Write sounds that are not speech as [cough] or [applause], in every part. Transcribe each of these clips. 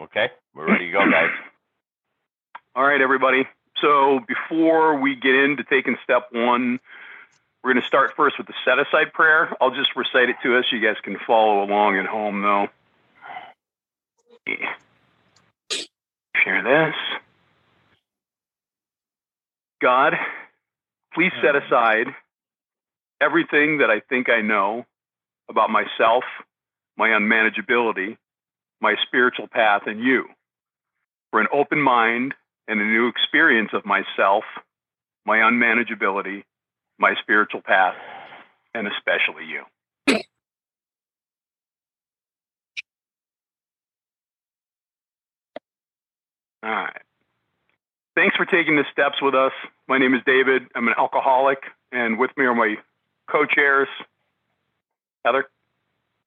Okay, we're ready to go, guys. All right, everybody. So before we get into taking step one, we're going to start first with the set aside prayer. I'll just recite it to us. You guys can follow along at home, though. Share this. God, please set aside everything that I think I know about myself, my unmanageability, my spiritual path, and you for an open mind and a new experience of myself, my unmanageability, my spiritual path, and especially you. All right. Thanks for taking the steps with us. My name is David. I'm an alcoholic, and with me are my co chairs, Heather.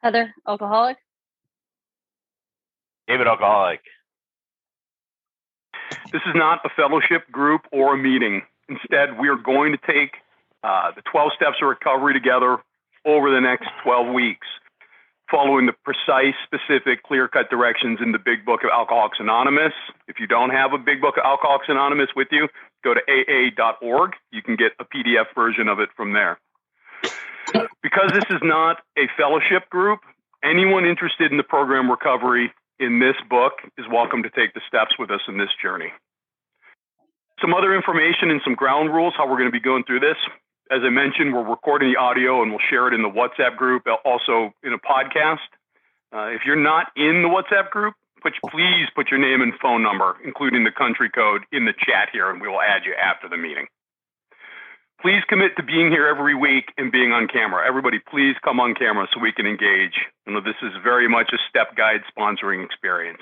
Heather, alcoholic. David Alcoholic. This is not a fellowship group or a meeting. Instead, we are going to take uh, the 12 steps of recovery together over the next 12 weeks, following the precise, specific, clear cut directions in the Big Book of Alcoholics Anonymous. If you don't have a Big Book of Alcoholics Anonymous with you, go to aa.org. You can get a PDF version of it from there. Because this is not a fellowship group, anyone interested in the program recovery in this book is welcome to take the steps with us in this journey. Some other information and some ground rules how we're going to be going through this. As I mentioned, we're recording the audio and we'll share it in the WhatsApp group, also in a podcast. Uh, if you're not in the WhatsApp group, put, please put your name and phone number, including the country code, in the chat here, and we will add you after the meeting. Please commit to being here every week and being on camera. Everybody, please come on camera so we can engage. You know, this is very much a step guide sponsoring experience.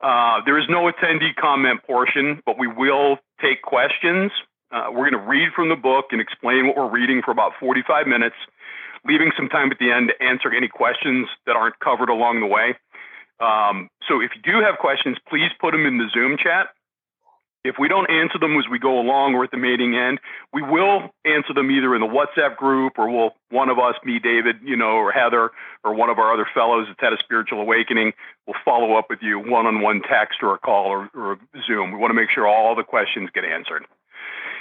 Uh, there is no attendee comment portion, but we will take questions. Uh, we're going to read from the book and explain what we're reading for about 45 minutes, leaving some time at the end to answer any questions that aren't covered along the way. Um, so if you do have questions, please put them in the Zoom chat. If we don't answer them as we go along or at the meeting end, we will answer them either in the WhatsApp group or we'll, one of us, me, David, you know, or Heather, or one of our other fellows that's had a spiritual awakening, will follow up with you one on one text or a call or, or Zoom. We want to make sure all the questions get answered.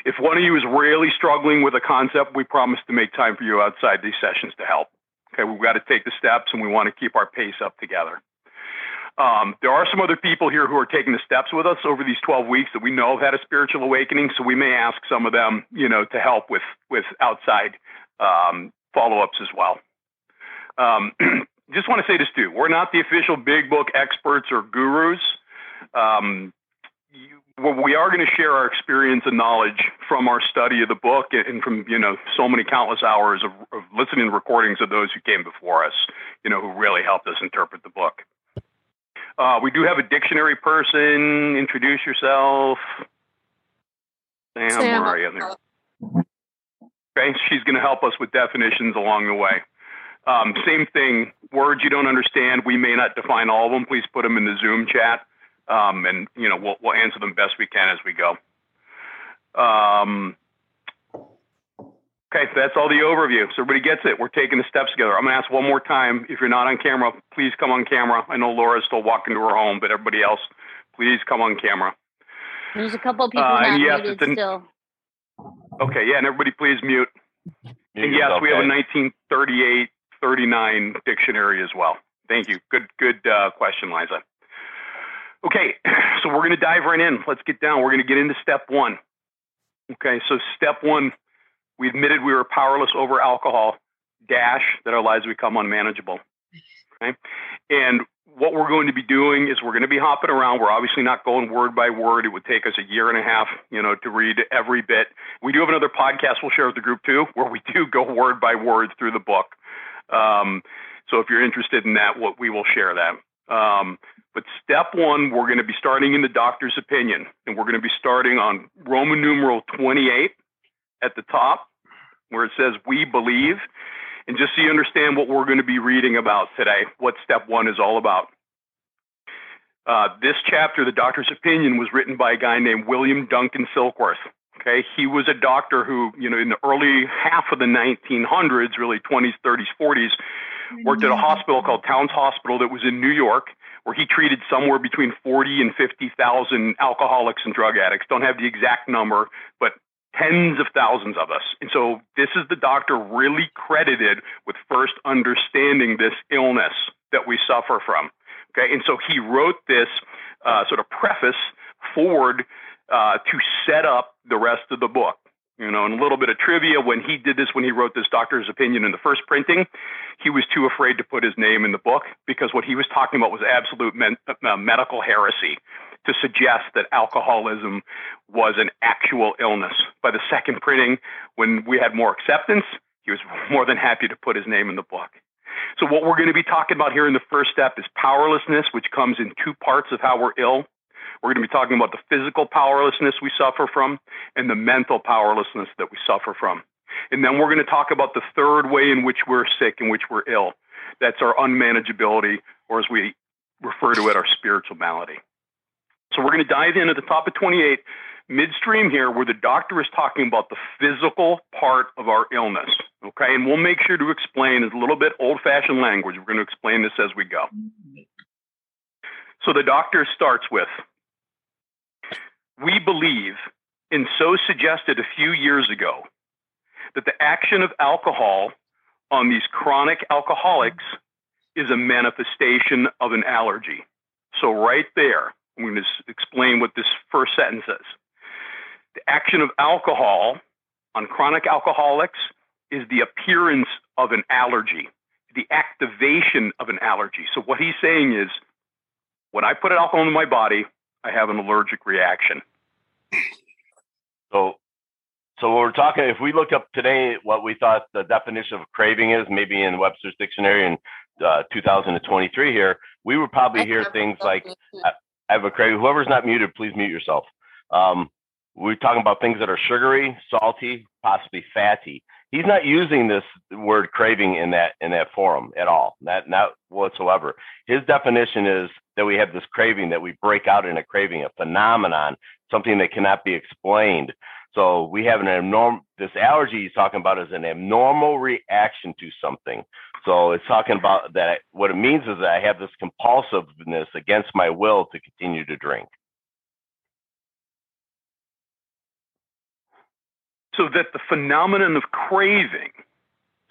If one of you is really struggling with a concept, we promise to make time for you outside these sessions to help. Okay, we've got to take the steps and we want to keep our pace up together. Um, there are some other people here who are taking the steps with us over these 12 weeks that we know have had a spiritual awakening, so we may ask some of them, you know, to help with with outside um, follow-ups as well. Um, [clears throat] just want to say this too: we're not the official Big Book experts or gurus. Um, you, we are going to share our experience and knowledge from our study of the book and from you know so many countless hours of, of listening recordings of those who came before us, you know, who really helped us interpret the book. Uh, we do have a dictionary person. Introduce yourself. Sam, Sam. where are you? There. Okay, she's going to help us with definitions along the way. Um, same thing, words you don't understand, we may not define all of them. Please put them in the Zoom chat, um, and you know we'll, we'll answer them best we can as we go. Um, Okay, so that's all the overview. So everybody gets it. We're taking the steps together. I'm going to ask one more time. If you're not on camera, please come on camera. I know Laura's still walking to her home, but everybody else, please come on camera. There's a couple people uh, not yes, muted an, still. Okay, yeah, and everybody please mute. mute and yes, we have a 1938 39 dictionary as well. Thank you. Good, good uh, question, Liza. Okay, [clears throat] so we're going to dive right in. Let's get down. We're going to get into step one. Okay, so step one we admitted we were powerless over alcohol, dash, that our lives become unmanageable. Okay? And what we're going to be doing is we're going to be hopping around. We're obviously not going word by word. It would take us a year and a half, you know, to read every bit. We do have another podcast we'll share with the group too, where we do go word by word through the book. Um, so if you're interested in that, what we will share that. Um, but step one, we're going to be starting in the doctor's opinion, and we're going to be starting on Roman numeral 28 at the top where it says we believe. And just so you understand what we're going to be reading about today, what step one is all about. Uh, this chapter, The Doctor's Opinion, was written by a guy named William Duncan Silkworth. Okay, he was a doctor who, you know, in the early half of the 1900s, really 20s, 30s, 40s, worked at a hospital called Towns Hospital that was in New York, where he treated somewhere between 40 and 50,000 alcoholics and drug addicts. Don't have the exact number, but tens of thousands of us. And so this is the doctor really credited with first understanding this illness that we suffer from. Okay, and so he wrote this uh, sort of preface forward uh, to set up the rest of the book. You know, and a little bit of trivia when he did this, when he wrote this doctor's opinion in the first printing, he was too afraid to put his name in the book because what he was talking about was absolute men- uh, medical heresy to suggest that alcoholism was an actual illness. By the second printing, when we had more acceptance, he was [laughs] more than happy to put his name in the book. So, what we're going to be talking about here in the first step is powerlessness, which comes in two parts of how we're ill. We're going to be talking about the physical powerlessness we suffer from and the mental powerlessness that we suffer from. And then we're going to talk about the third way in which we're sick, in which we're ill. That's our unmanageability, or as we refer to it, our spiritual malady. So we're going to dive in at the top of 28, midstream here, where the doctor is talking about the physical part of our illness. Okay, and we'll make sure to explain a little bit old fashioned language. We're going to explain this as we go. So the doctor starts with we believe, and so suggested a few years ago, that the action of alcohol on these chronic alcoholics is a manifestation of an allergy. So, right there, I'm going to explain what this first sentence says. The action of alcohol on chronic alcoholics is the appearance of an allergy, the activation of an allergy. So, what he's saying is when I put alcohol in my body, I have an allergic reaction. So, so what we're talking, if we look up today what we thought the definition of craving is, maybe in Webster's dictionary in uh, 2023 here, we would probably hear things like, I, I have a craving. Whoever's not muted, please mute yourself. Um, we're talking about things that are sugary, salty, possibly fatty. He's not using this word craving in that in that forum at all, not not whatsoever. His definition is that we have this craving, that we break out in a craving, a phenomenon, something that cannot be explained. So we have an abnormal, this allergy he's talking about is an abnormal reaction to something. So it's talking about that what it means is that I have this compulsiveness against my will to continue to drink. So that the phenomenon of craving,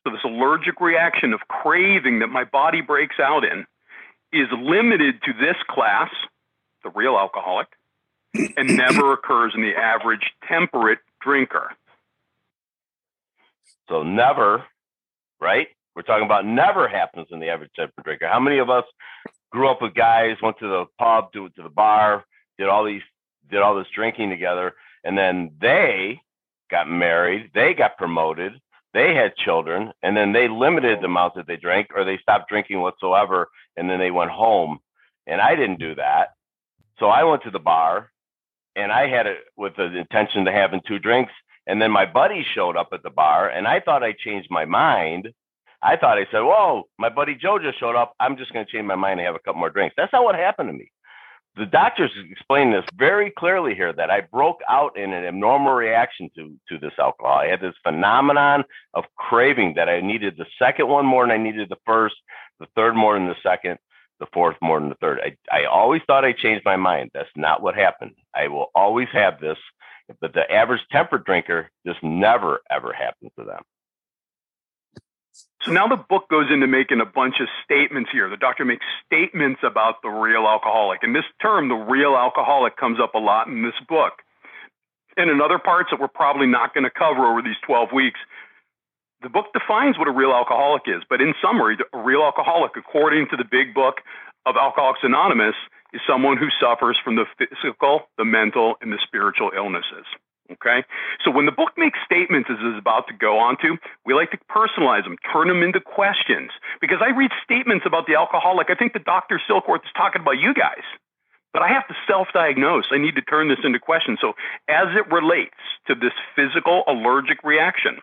so this allergic reaction of craving that my body breaks out in, is limited to this class, the real alcoholic, and never [clears throat] occurs in the average temperate drinker. So never, right? We're talking about never happens in the average temperate drinker. How many of us grew up with guys, went to the pub, to, to the bar, did all these, did all this drinking together, and then they got married, they got promoted, they had children, and then they limited the amount that they drank, or they stopped drinking whatsoever, and then they went home. And I didn't do that. So I went to the bar and I had it with the intention to having two drinks. And then my buddy showed up at the bar, and I thought I changed my mind. I thought I said, "Whoa, my buddy Joe just showed up. I'm just going to change my mind and have a couple more drinks." That's not what happened to me. The doctors explain this very clearly here that I broke out in an abnormal reaction to to this alcohol. I had this phenomenon of craving that I needed the second one more than I needed the first, the third more than the second, the fourth more than the third. I, I always thought I changed my mind. That's not what happened. I will always have this, but the average temperate drinker, this never, ever happens to them. So now the book goes into making a bunch of statements here. The doctor makes statements about the real alcoholic. And this term, the real alcoholic, comes up a lot in this book. And in other parts that we're probably not going to cover over these 12 weeks, the book defines what a real alcoholic is, but in summary, a real alcoholic, according to the big book of Alcoholics Anonymous, is someone who suffers from the physical, the mental, and the spiritual illnesses. Okay? So when the book makes statements, as is about to go on to, we like to personalize them, turn them into questions. Because I read statements about the alcoholic, I think the Dr. Silkworth is talking about you guys. But I have to self diagnose. I need to turn this into questions. So, as it relates to this physical allergic reaction,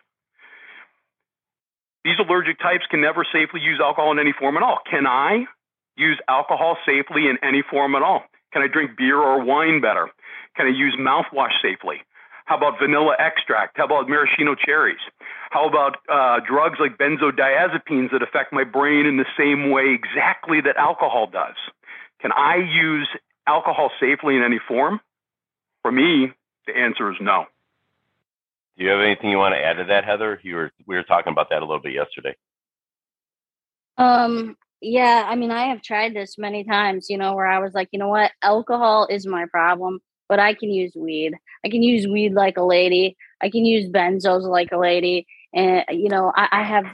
these allergic types can never safely use alcohol in any form at all. Can I use alcohol safely in any form at all? Can I drink beer or wine better? Can I use mouthwash safely? How about vanilla extract? How about maraschino cherries? How about uh, drugs like benzodiazepines that affect my brain in the same way exactly that alcohol does? Can I use alcohol safely in any form? For me, the answer is no. Do you have anything you want to add to that, Heather? You were we were talking about that a little bit yesterday. Um, yeah, I mean, I have tried this many times, you know, where I was like, you know what, alcohol is my problem, but I can use weed. I can use weed like a lady. I can use benzos like a lady. And you know, I, I have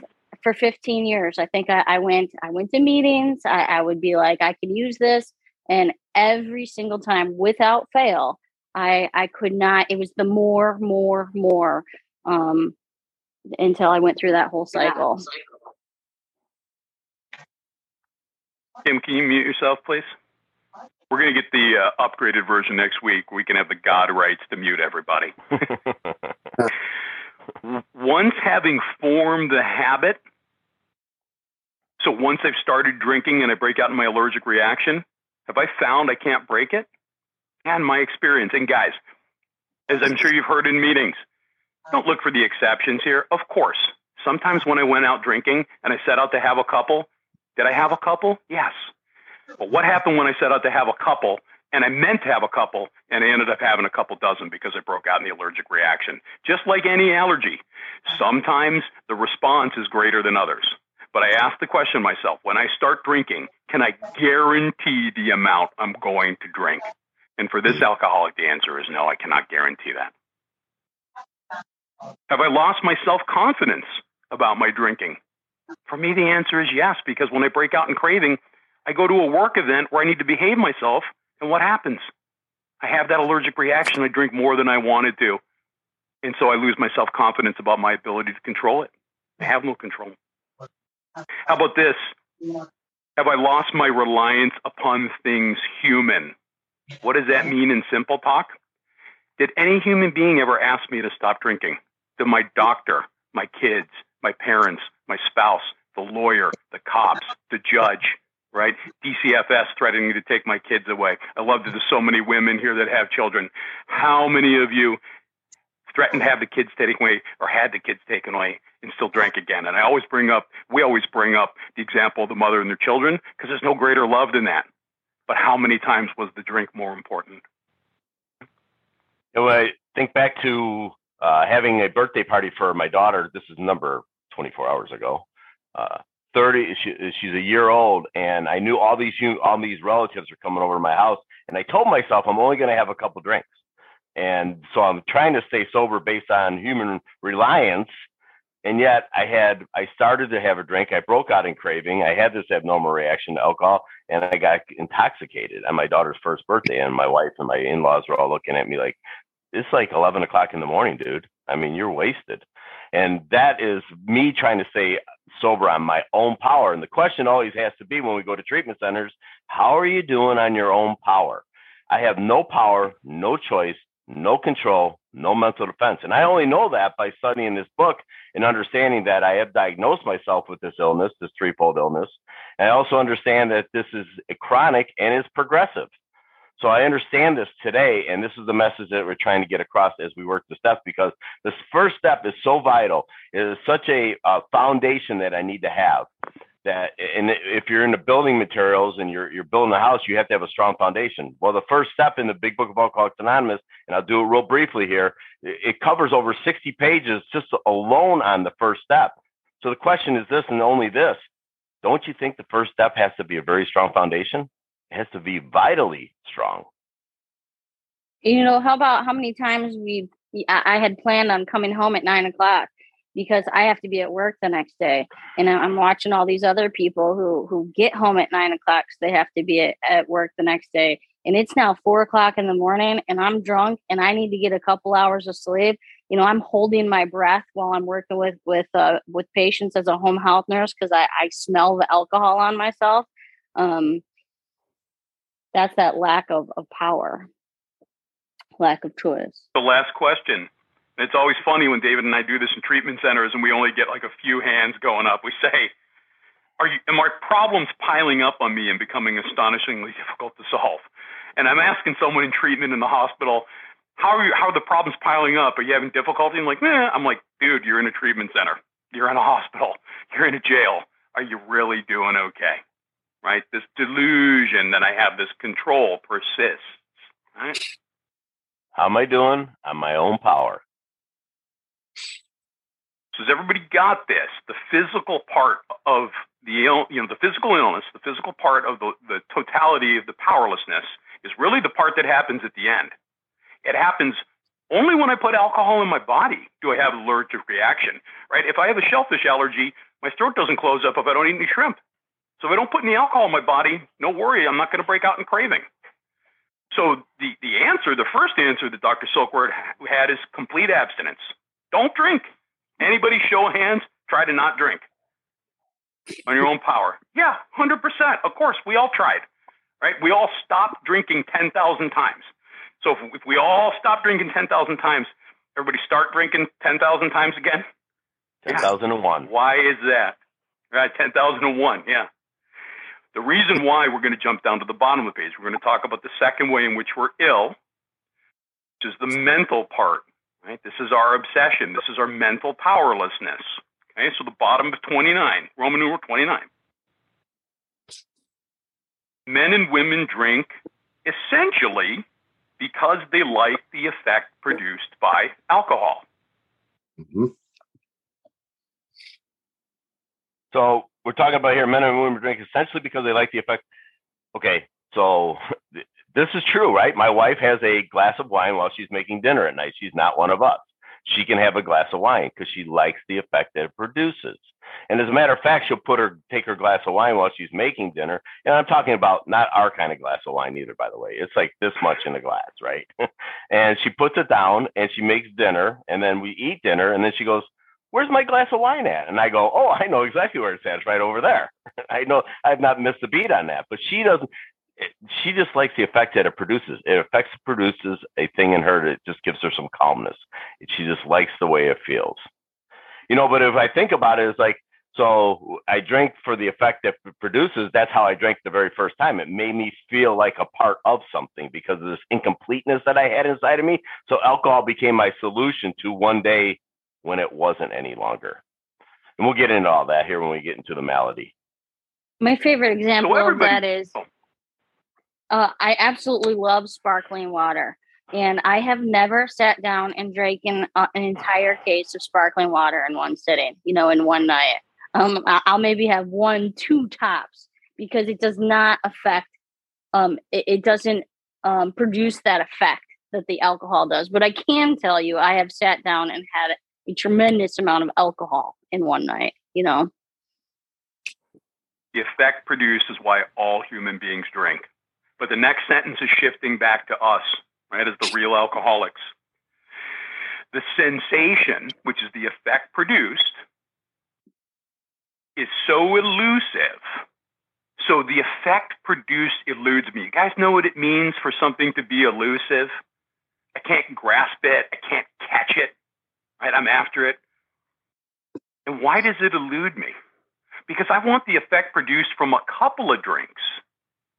for 15 years. I think I, I went I went to meetings. I, I would be like, I can use this, and every single time, without fail, I I could not. It was the more, more, more, um, until I went through that whole cycle. Kim, can you mute yourself, please? We're going to get the uh, upgraded version next week. We can have the God rights to mute everybody. [laughs] once having formed the habit, so once I've started drinking and I break out in my allergic reaction, have I found I can't break it? And my experience, and guys, as I'm sure you've heard in meetings, don't look for the exceptions here. Of course, sometimes when I went out drinking and I set out to have a couple, did I have a couple? Yes. But what happened when I set out to have a couple and I meant to have a couple and I ended up having a couple dozen because I broke out in the allergic reaction? Just like any allergy, sometimes the response is greater than others. But I asked the question myself when I start drinking, can I guarantee the amount I'm going to drink? And for this alcoholic, the answer is no, I cannot guarantee that. Have I lost my self confidence about my drinking? For me, the answer is yes, because when I break out in craving, I go to a work event where I need to behave myself, and what happens? I have that allergic reaction. I drink more than I wanted to. And so I lose my self confidence about my ability to control it. I have no control. How about this? Have I lost my reliance upon things human? What does that mean in simple talk? Did any human being ever ask me to stop drinking? Did my doctor, my kids, my parents, my spouse, the lawyer, the cops, the judge, right? DCFS threatening to take my kids away. I love that there's so many women here that have children. How many of you threatened to have the kids taken away or had the kids taken away and still drank again? And I always bring up, we always bring up the example of the mother and their children because there's no greater love than that. But how many times was the drink more important? You know, I think back to uh, having a birthday party for my daughter. This is number 24 hours ago. Uh, 30, she, she's a year old, and I knew all these all these relatives are coming over to my house, and I told myself I'm only going to have a couple drinks, and so I'm trying to stay sober based on human reliance, and yet I had I started to have a drink, I broke out in craving, I had this abnormal reaction to alcohol, and I got intoxicated on my daughter's first birthday, and my wife and my in-laws were all looking at me like, it's like 11 o'clock in the morning, dude. I mean, you're wasted. And that is me trying to stay sober on my own power. And the question always has to be when we go to treatment centers, how are you doing on your own power? I have no power, no choice, no control, no mental defense. And I only know that by studying this book and understanding that I have diagnosed myself with this illness, this threefold illness. And I also understand that this is chronic and is progressive. So I understand this today, and this is the message that we're trying to get across as we work the steps because this first step is so vital. It is such a, a foundation that I need to have. That and if you're into building materials and you're you're building a house, you have to have a strong foundation. Well, the first step in the Big Book of Alcoholics Anonymous, and I'll do it real briefly here, it covers over 60 pages just alone on the first step. So the question is this, and only this: Don't you think the first step has to be a very strong foundation? Has to be vitally strong. You know, how about how many times we I had planned on coming home at nine o'clock because I have to be at work the next day, and I'm watching all these other people who who get home at nine o'clock because they have to be at, at work the next day, and it's now four o'clock in the morning, and I'm drunk, and I need to get a couple hours of sleep. You know, I'm holding my breath while I'm working with with uh, with patients as a home health nurse because I, I smell the alcohol on myself. Um, that's that lack of, of power, lack of choice. The last question. It's always funny when David and I do this in treatment centers and we only get like a few hands going up. We say, are you, are my problems piling up on me and becoming astonishingly [laughs] difficult to solve? And I'm asking someone in treatment in the hospital, how are you, how are the problems piling up? Are you having difficulty? I'm like, eh. I'm like, dude, you're in a treatment center. You're in a hospital. You're in a jail. Are you really doing okay? Right? This delusion that I have this control persists. Right? How am I doing I'm my own power? So has everybody got this? The physical part of the you know the physical illness, the physical part of the, the totality of the powerlessness is really the part that happens at the end. It happens only when I put alcohol in my body do I have an allergic reaction, right? If I have a shellfish allergy, my throat doesn't close up if I don't eat any shrimp. So if I don't put any alcohol in my body, no worry, I'm not going to break out in craving. So the, the answer, the first answer that Dr. Silkworth had is complete abstinence. Don't drink. Anybody show hands, try to not drink on your own power. Yeah, 100%. Of course, we all tried, right? We all stopped drinking 10,000 times. So if, if we all stop drinking 10,000 times, everybody start drinking 10,000 times again? 10,001. Yeah. Why is that? Right, 10,001. Yeah. The reason why we're going to jump down to the bottom of the page, we're going to talk about the second way in which we're ill, which is the mental part. Right? This is our obsession. This is our mental powerlessness. Okay, so the bottom of 29, Roman numeral 29. Men and women drink essentially because they like the effect produced by alcohol. Mm-hmm. So we're talking about here men and women drink essentially because they like the effect. Okay, so [laughs] this is true, right? My wife has a glass of wine while she's making dinner at night. She's not one of us. She can have a glass of wine because she likes the effect that it produces. And as a matter of fact, she'll put her take her glass of wine while she's making dinner. And I'm talking about not our kind of glass of wine either, by the way. It's like this much in a glass, right? [laughs] and she puts it down and she makes dinner, and then we eat dinner, and then she goes, Where's my glass of wine at? And I go, Oh, I know exactly where it's at. It's right over there. [laughs] I know I've not missed a beat on that. But she doesn't she just likes the effect that it produces. It affects produces a thing in her that just gives her some calmness. She just likes the way it feels. You know, but if I think about it, it's like, so I drink for the effect that it produces. That's how I drank the very first time. It made me feel like a part of something because of this incompleteness that I had inside of me. So alcohol became my solution to one day when it wasn't any longer. And we'll get into all that here when we get into the malady. My favorite example so of that is oh. Uh, I absolutely love sparkling water. And I have never sat down and drank an, uh, an entire case of sparkling water in one sitting, you know, in one night. Um, I'll maybe have one, two tops because it does not affect, um, it, it doesn't um, produce that effect that the alcohol does. But I can tell you, I have sat down and had a tremendous amount of alcohol in one night, you know. The effect produced is why all human beings drink. But the next sentence is shifting back to us, right, as the real alcoholics. The sensation, which is the effect produced, is so elusive. So the effect produced eludes me. You guys know what it means for something to be elusive? I can't grasp it. I can't catch it. Right? I'm after it. And why does it elude me? Because I want the effect produced from a couple of drinks.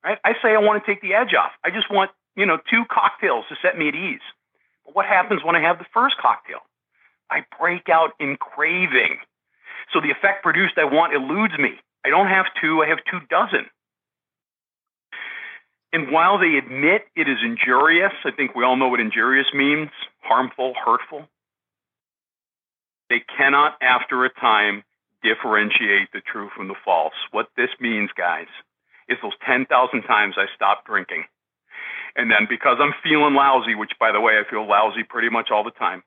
Right? I say I want to take the edge off. I just want, you know, two cocktails to set me at ease. But what happens when I have the first cocktail? I break out in craving. So the effect produced I want eludes me. I don't have two, I have two dozen. And while they admit it is injurious, I think we all know what injurious means harmful, hurtful. They cannot, after a time, differentiate the true from the false. What this means, guys, is those 10,000 times I stopped drinking. And then because I'm feeling lousy, which by the way, I feel lousy pretty much all the time,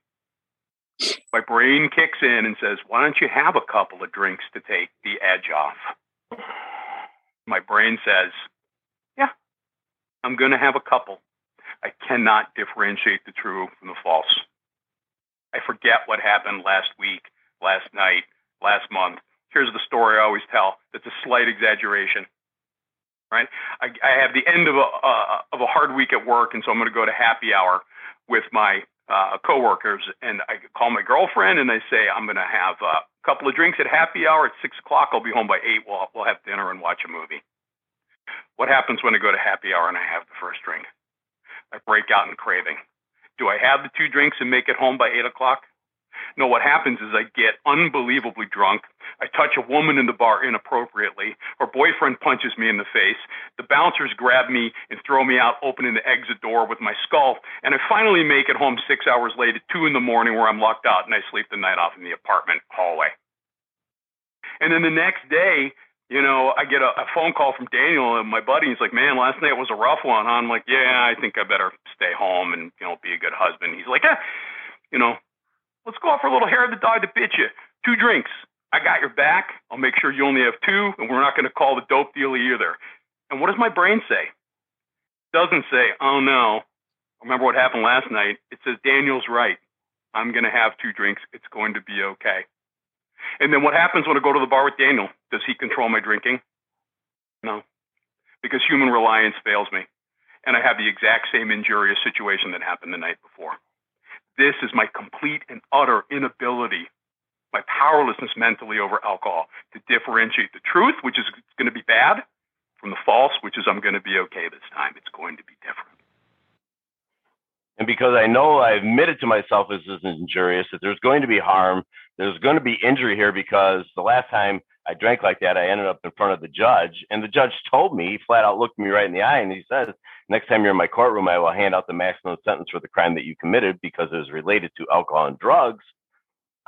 my brain kicks in and says, Why don't you have a couple of drinks to take the edge off? My brain says, Yeah, I'm going to have a couple. I cannot differentiate the true from the false. I forget what happened last week, last night, last month. Here's the story I always tell. It's a slight exaggeration right? I, I have the end of a uh, of a hard week at work, and so I'm going to go to happy hour with my uh, coworkers, and I call my girlfriend, and I say I'm going to have a couple of drinks at happy hour at six o'clock. I'll be home by eight. We'll we'll have dinner and watch a movie. What happens when I go to happy hour and I have the first drink? I break out in craving. Do I have the two drinks and make it home by eight o'clock? No, what happens is I get unbelievably drunk. I touch a woman in the bar inappropriately. Her boyfriend punches me in the face. The bouncers grab me and throw me out, opening the exit door with my skull. And I finally make it home six hours late at two in the morning where I'm locked out and I sleep the night off in the apartment hallway. And then the next day, you know, I get a, a phone call from Daniel and my buddy. He's like, "Man, last night was a rough one." Huh? I'm like, "Yeah, I think I better stay home and you know be a good husband." He's like, "Yeah, you know, let's go out for a little hair of the dog to bit you. Two drinks. I got your back. I'll make sure you only have two, and we're not going to call the dope dealer either." And what does my brain say? Doesn't say, "Oh no, remember what happened last night." It says, "Daniel's right. I'm going to have two drinks. It's going to be okay." And then what happens when I go to the bar with Daniel? Does he control my drinking? No, because human reliance fails me. And I have the exact same injurious situation that happened the night before. This is my complete and utter inability, my powerlessness mentally over alcohol to differentiate the truth, which is going to be bad, from the false, which is I'm going to be okay this time. It's going to be different. And because I know I admitted to myself as is injurious, that there's going to be harm, there's going to be injury here because the last time I drank like that, I ended up in front of the judge. And the judge [laughs] told me, he flat out looked me right in the eye and he says, Next time you're in my courtroom, I will hand out the maximum sentence for the crime that you committed because it was related to alcohol and drugs.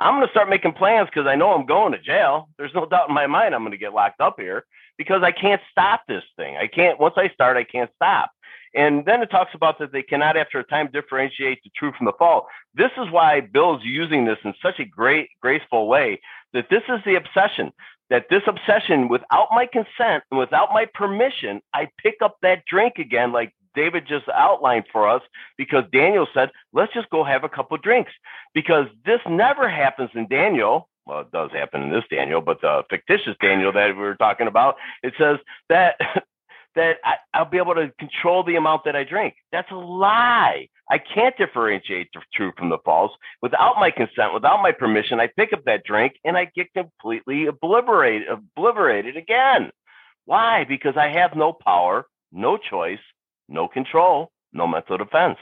I'm going to start making plans because I know I'm going to jail. There's no doubt in my mind I'm going to get locked up here because I can't stop this thing. I can't, once I start, I can't stop. And then it talks about that they cannot, after a time, differentiate the true from the false. This is why Bill's using this in such a great, graceful way that this is the obsession. That this obsession, without my consent and without my permission, I pick up that drink again, like David just outlined for us, because Daniel said, let's just go have a couple drinks. Because this never happens in Daniel. Well, it does happen in this Daniel, but the fictitious Daniel that we were talking about, it says that [laughs] that I, will be able to control the amount that I drink. That's a lie. I can't differentiate the true from the false without my consent, without my permission. I pick up that drink and I get completely obliterated, obliterated again. Why? Because I have no power, no choice, no control, no mental defense.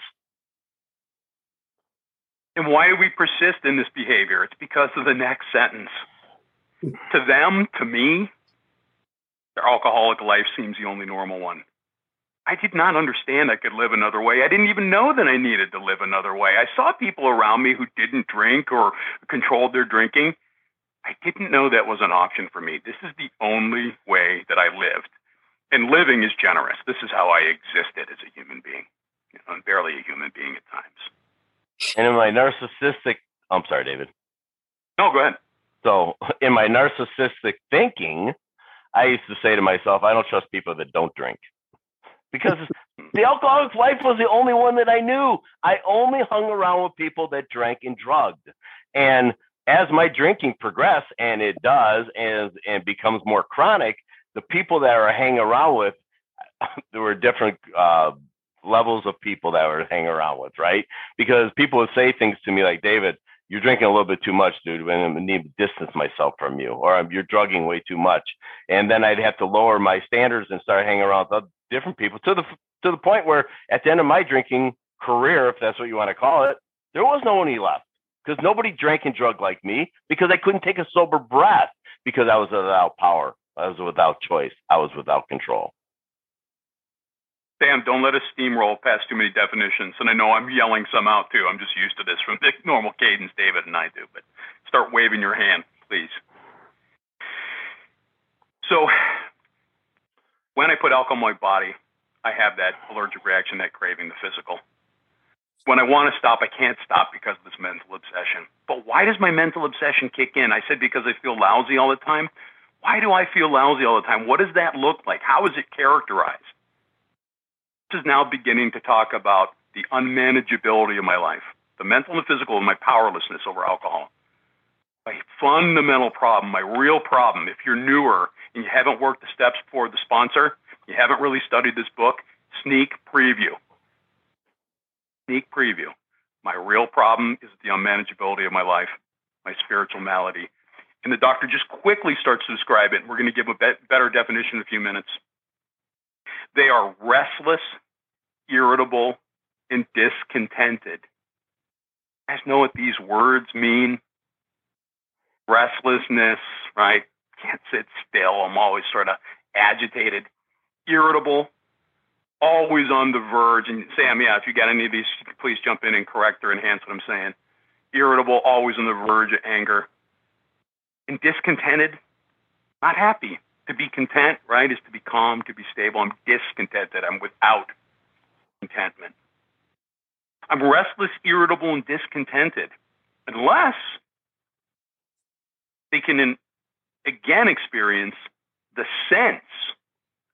And why do we persist in this behavior? It's because of the next sentence. to them, to me, their alcoholic life seems the only normal one. I did not understand I could live another way. I didn't even know that I needed to live another way. I saw people around me who didn't drink or controlled their drinking. I didn't know that was an option for me. This is the only way that I lived. And living is generous. This is how I existed as a human being. You know, I'm barely a human being at times. And in my narcissistic, I'm sorry, David. No, go ahead. So, in my narcissistic thinking, I used to say to myself, I don't trust people that don't drink because the alcoholic life was the only one that I knew. I only hung around with people that drank and drugged. And as my drinking progressed, and it does, and, and becomes more chronic, the people that I hang around with, [laughs] there were different uh, levels of people that I would hang around with, right? Because people would say things to me like, David, you're drinking a little bit too much, dude. I need to distance myself from you, or you're drugging way too much. And then I'd have to lower my standards and start hanging around with other different people to the to the point where at the end of my drinking career, if that's what you want to call it, there was no one left because nobody drank and drugged like me because I couldn't take a sober breath because I was without power, I was without choice, I was without control. Sam, don't let us steamroll past too many definitions. And I know I'm yelling some out too. I'm just used to this from the [laughs] normal cadence David and I do. But start waving your hand, please. So when I put alcohol in my body, I have that allergic reaction, that craving, the physical. When I want to stop, I can't stop because of this mental obsession. But why does my mental obsession kick in? I said because I feel lousy all the time. Why do I feel lousy all the time? What does that look like? How is it characterized? Is now beginning to talk about the unmanageability of my life, the mental and the physical, and my powerlessness over alcohol. My fundamental problem, my real problem, if you're newer and you haven't worked the steps for the sponsor, you haven't really studied this book, sneak preview. Sneak preview. My real problem is the unmanageability of my life, my spiritual malady. And the doctor just quickly starts to describe it. We're going to give a better definition in a few minutes. They are restless, irritable, and discontented. You guys know what these words mean? restlessness, right? Can't sit still. I'm always sort of agitated, irritable, always on the verge. And Sam, yeah, if you got any of these, please jump in and correct or enhance what I'm saying. Irritable, always on the verge of anger, and discontented, not happy. To be content, right, is to be calm, to be stable. I'm discontented. I'm without contentment. I'm restless, irritable, and discontented unless they can again experience the sense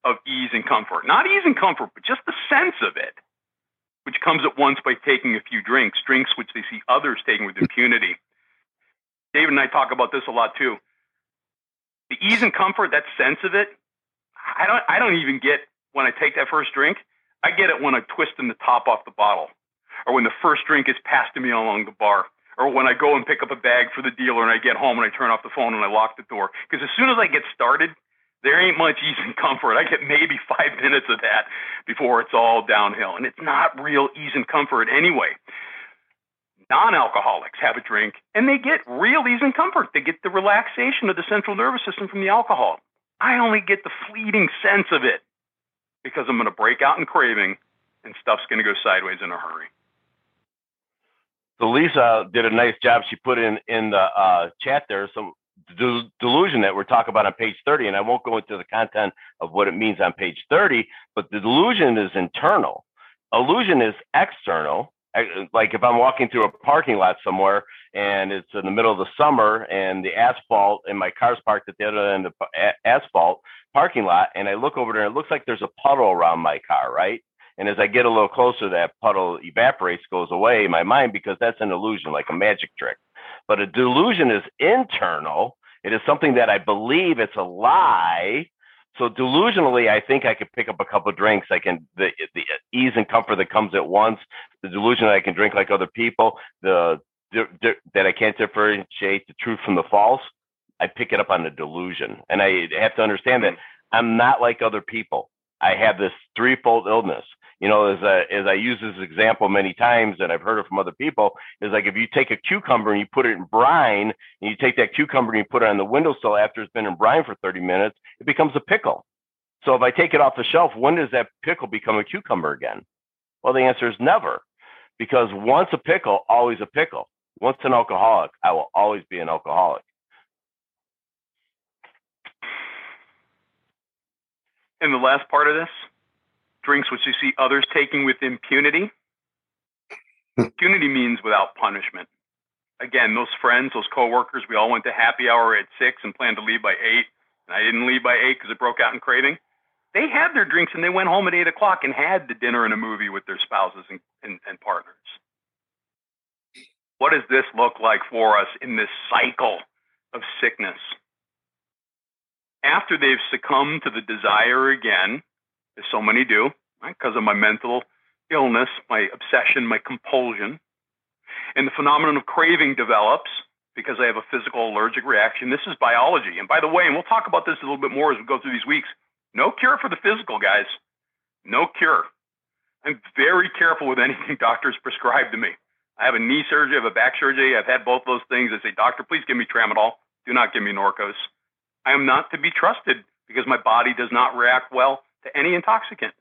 of ease and comfort. Not ease and comfort, but just the sense of it, which comes at once by taking a few drinks, drinks which they see others taking with impunity. David and I talk about this a lot too. The ease and comfort, that sense of it, I don't I don't even get when I take that first drink. I get it when I'm twisting the top off the bottle, or when the first drink is passed to me along the bar, or when I go and pick up a bag for the dealer and I get home and I turn off the phone and I lock the door. Because as soon as I get started, there ain't much ease and comfort. I get maybe [laughs] five minutes of that before it's all downhill. And it's not real ease and comfort anyway. Non alcoholics have a drink and they get real ease and comfort. They get the relaxation of the central nervous system from the alcohol. I only get the fleeting sense of it because I'm going to break out in craving and stuff's going to go sideways in a hurry. So Lisa did a nice job. She put in in the uh, chat there some delusion that we're talking about on page 30, and I won't go into the content of what it means on page 30, but the delusion is internal. Illusion is external. Like if I'm walking through a parking lot somewhere and it's in the middle of the summer and the asphalt and my car's parked at the other end of the asphalt parking lot, and I look over there and it looks like there's a puddle around my car, right? And as I get a little closer, that puddle evaporates, goes away in my mind because that's an illusion, like a magic trick. But a delusion is internal. It is something that I believe it's a lie. So delusionally, I think I could pick up a couple of drinks. I can the the ease and comfort that comes at once. The delusion that I can drink like other people. The that I can't differentiate the truth from the false. I pick it up on the delusion, and I have to understand that mm. I'm not like other people. I have this threefold illness you know, as a, as I use this example many times, and I've heard it from other people, is like if you take a cucumber and you put it in brine, and you take that cucumber and you put it on the windowsill after it's been in brine for 30 minutes, it becomes a pickle. So if I take it off the shelf, when does that pickle become a cucumber again? Well, the answer is never, because once a pickle, always a pickle. Once an alcoholic, I will always be an alcoholic. And the last part of this drinks which you see others taking with impunity. impunity means without punishment. Again, those friends, those coworkers, we all went to happy hour at six and planned to leave by eight. And I didn't leave by eight because it broke out in craving. They had their drinks and they went home at eight o'clock and had the dinner and a movie with their spouses and, and, and partners. What does this look like for us in this cycle of sickness? After they've succumbed to the desire again, as so many do, right? Because of my mental illness, my obsession, my compulsion. And the phenomenon of craving develops because I have a physical allergic reaction. This is biology. And by the way, and we'll talk about this a little bit more as we go through these weeks, no cure for the physical, guys. No cure. I'm very careful with anything [laughs] doctors prescribe to me. I have a knee surgery, I have a back surgery. I've had both those things. I say, doctor, please give me tramadol. Do not give me Norcos. I am not to be trusted because my body does not react well to any intoxicant.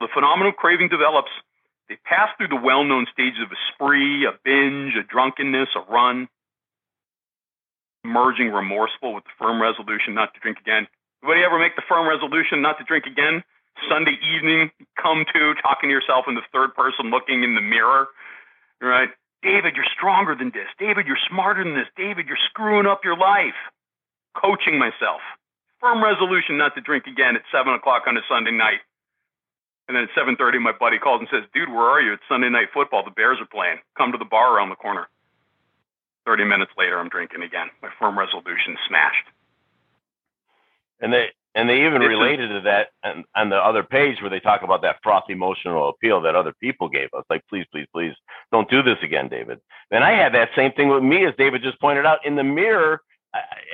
The phenomenal craving develops. They pass through the well known stages of a spree, a binge, a drunkenness, a run, emerging remorseful with the firm resolution not to drink again. Anybody ever make the firm resolution not to drink again? Sunday evening, come to talking to yourself in the third person, looking in the mirror, right? David, you're stronger than this. David, you're smarter than this. David, you're screwing up your life. Coaching myself firm resolution not to drink again at seven o'clock on a Sunday night. And then at seven thirty, my buddy calls and says, "Dude, where are you? It's Sunday night football. The Bears are playing. Come to the bar around the corner." Thirty minutes later, I'm drinking again. My firm resolution smashed. And they and they even related to that on, on the other page where they talk about that frothy emotional appeal that other people gave us. Like, please, please, please, don't do this again, David. And I had that same thing with me, as David just pointed out. In the mirror,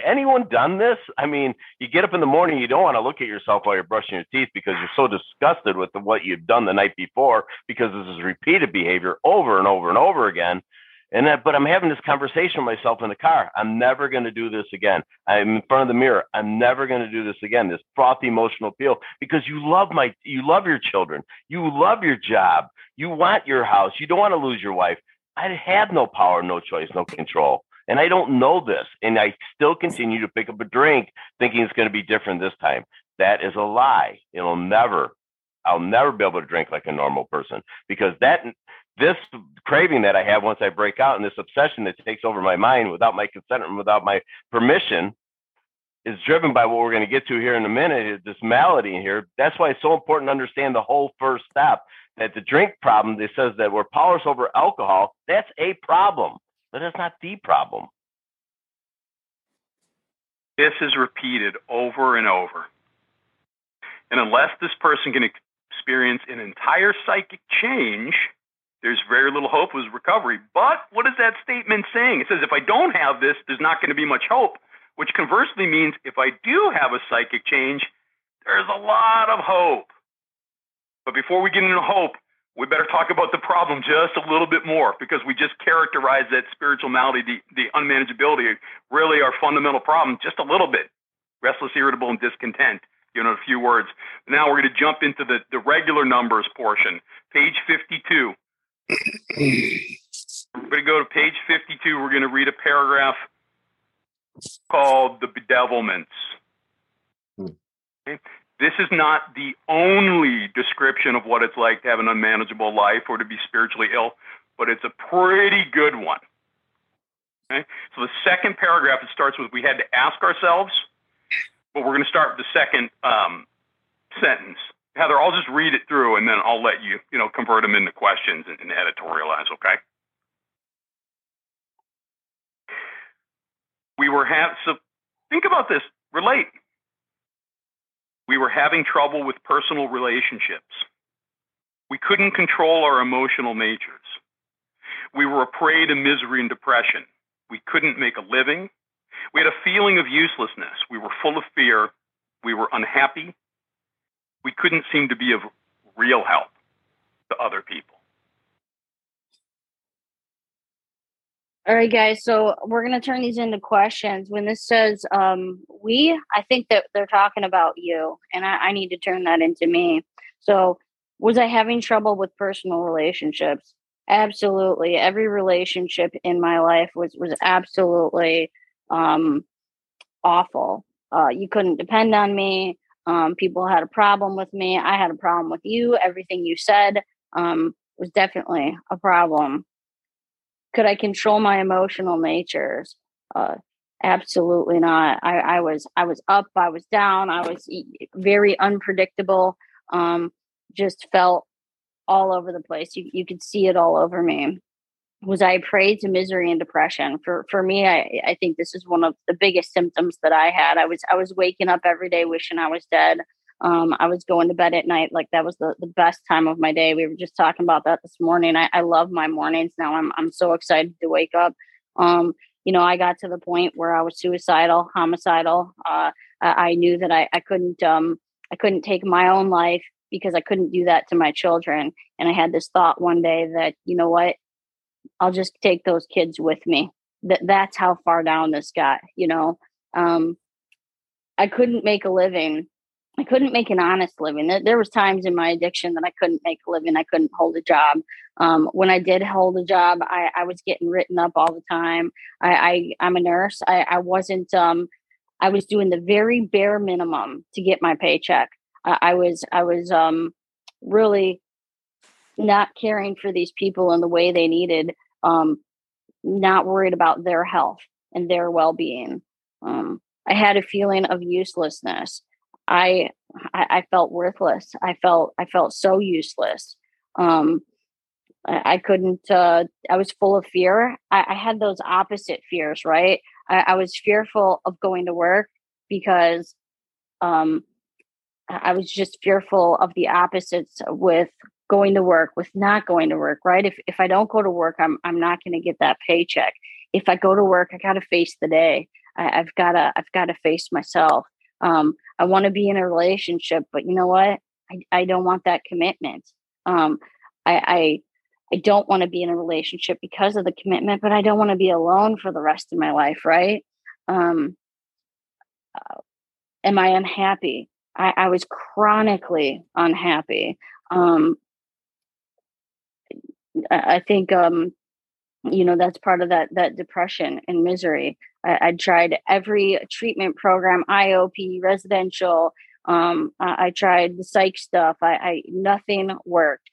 anyone done this? I mean, you get up in the morning, you don't want to look at yourself while you're brushing your teeth because you're so disgusted with the, what you've done the night before because this is repeated behavior over and over and over again. And that, but I'm having this conversation with myself in the car. I'm never going to do this again. I'm in front of the mirror. I'm never going to do this again. This frothy emotional appeal because you love my, you love your children. You love your job. You want your house. You don't want to lose your wife. I had no power, no choice, no control. And I don't know this. And I still continue to pick up a drink thinking it's going to be different this time. That is a lie. It'll never, I'll never be able to drink like a normal person because that this craving that I have once I break out and this obsession that takes over my mind without my consent and without my permission is driven by what we're going to get to here in a minute this malady here that's why it's so important to understand the whole first step that the drink problem that says that we're powerless over alcohol that's a problem but that's not the problem this is repeated over and over and unless this person can experience an entire psychic change there's very little hope of recovery. But what is that statement saying? It says if I don't have this, there's not going to be much hope, which conversely means if I do have a psychic change, there's a lot of hope. But before we get into hope, we better talk about the problem just a little bit more because we just characterized that spiritual malady, the, the unmanageability, really our fundamental problem, just a little bit. Restless, irritable, and discontent. You know, a few words. Now we're going to jump into the, the regular numbers portion, page 52. We're going to go to page 52. We're going to read a paragraph called The Bedevilments. Hmm. Okay? This is not the only description of what it's like to have an unmanageable life or to be spiritually ill, but it's a pretty good one. Okay? So the second paragraph, it starts with we had to ask ourselves, but we're going to start with the second um, sentence. Heather, I'll just read it through and then I'll let you, you know, convert them into questions and, and editorialize, okay? We were have so think about this, relate. We were having trouble with personal relationships. We couldn't control our emotional natures. We were a prey to misery and depression. We couldn't make a living. We had a feeling of uselessness. We were full of fear. We were unhappy we couldn't seem to be of real help to other people. All right, guys. So we're to turn these into questions. When this says um, we, I think that they're talking about you, and I, I need to turn that into me. So, was I having trouble with personal relationships? Absolutely. Every relationship in my life was was absolutely um, awful. Uh, you couldn't depend on me. Um, people had a problem with me. I had a problem with you. Everything you said um, was definitely a problem. Could I control my emotional natures? Uh, absolutely not. I, I was I was up. I was down. I was very unpredictable. Um, just felt all over the place. You you could see it all over me was I prey to misery and depression. For for me, I, I think this is one of the biggest symptoms that I had. I was I was waking up every day wishing I was dead. Um, I was going to bed at night like that was the, the best time of my day. We were just talking about that this morning. I, I love my mornings now. I'm I'm so excited to wake up. Um, you know, I got to the point where I was suicidal, homicidal. Uh, I, I, knew that I, I couldn't um, I couldn't take my own life because I couldn't do that to my children. And I had this thought one day that, you know what, I'll just take those kids with me. That that's how far down this got, you know. Um, I couldn't make a living. I couldn't make an honest living. There, was times in my addiction that I couldn't make a living. I couldn't hold a job. Um, when I did hold a job, I, I, was getting written up all the time. I, I am a nurse. I, I wasn't. Um, I was doing the very bare minimum to get my paycheck. I, I was I was um, really not caring for these people in the way they needed, um, not worried about their health and their well being. Um, I had a feeling of uselessness. I, I, felt worthless. I felt I felt so useless. Um, I, I couldn't. Uh, I was full of fear. I, I had those opposite fears. Right. I, I, was fearful of going to work because um, I was just fearful of the opposites with going to work with not going to work right if if i don't go to work i'm i'm not going to get that paycheck if i go to work i got to face the day I, have got to i've got to face myself um, i want to be in a relationship but you know what i, I don't want that commitment um, I, I don't want to be in a relationship because of the commitment, but I don't want to be alone for the rest of my life, right? Um, uh, am I unhappy? I, I was chronically unhappy. Um, I, I think um, you know that's part of that that depression and misery. I, I tried every treatment program, IOP, residential. Um, I, I tried the psych stuff. I, I nothing worked.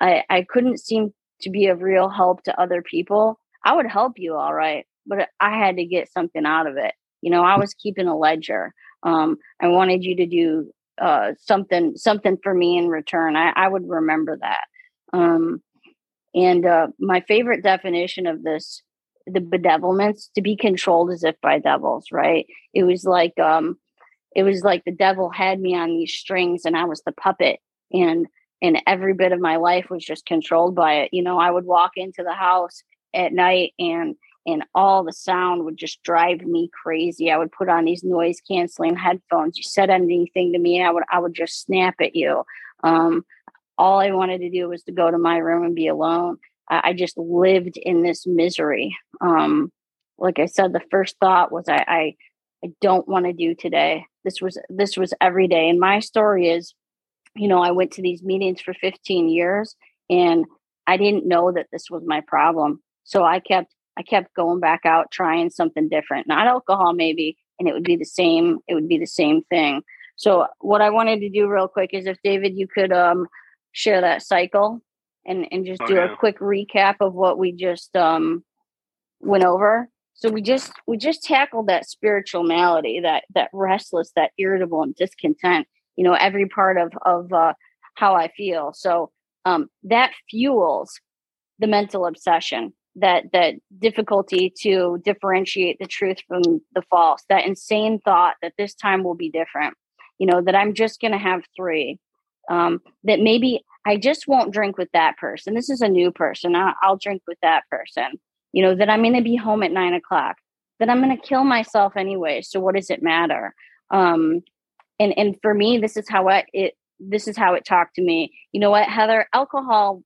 I, I couldn't seem to be of real help to other people. I would help you all right, but I had to get something out of it. You know, I was keeping a ledger. Um, I wanted you to do uh, something something for me in return. I, I would remember that. Um, and uh, my favorite definition of this, the bedevilments, to be controlled as if by devils. Right? It was like um, it was like the devil had me on these strings, and I was the puppet, and and every bit of my life was just controlled by it. You know, I would walk into the house at night and and all the sound would just drive me crazy. I would put on these noise canceling headphones. You said anything to me, I would I would just snap at you. Um, all I wanted to do was to go to my room and be alone. I, just lived in this misery. Um, like I said, the first thought was I, I I don't want to do today. This was this was every day. And my story is, you know, I went to these meetings for 15 years and I didn't know that this was my problem. So I kept I kept going back out trying something different, not alcohol maybe, and it would be the same. It would be the same thing. So what I wanted to do real quick is if David, you could um, share that cycle and and just oh, do yeah. a quick recap of what we just um, went over. So we just we just tackled that spiritual malady, that that restless, that irritable and discontent. You know, every part of of uh, how I feel. So um, that fuels the mental obsession that that difficulty to differentiate the truth from the false that insane thought that this time will be different you know that i'm just going to have three um, that maybe i just won't drink with that person. This is a new person. I'll, drink with that person. You know that i'm going to be home at nine o'clock. That i'm going to kill myself anyway so what does it matter? Um, and and for me this is how I, it this is how it talked to me. You know what heather? Alcohol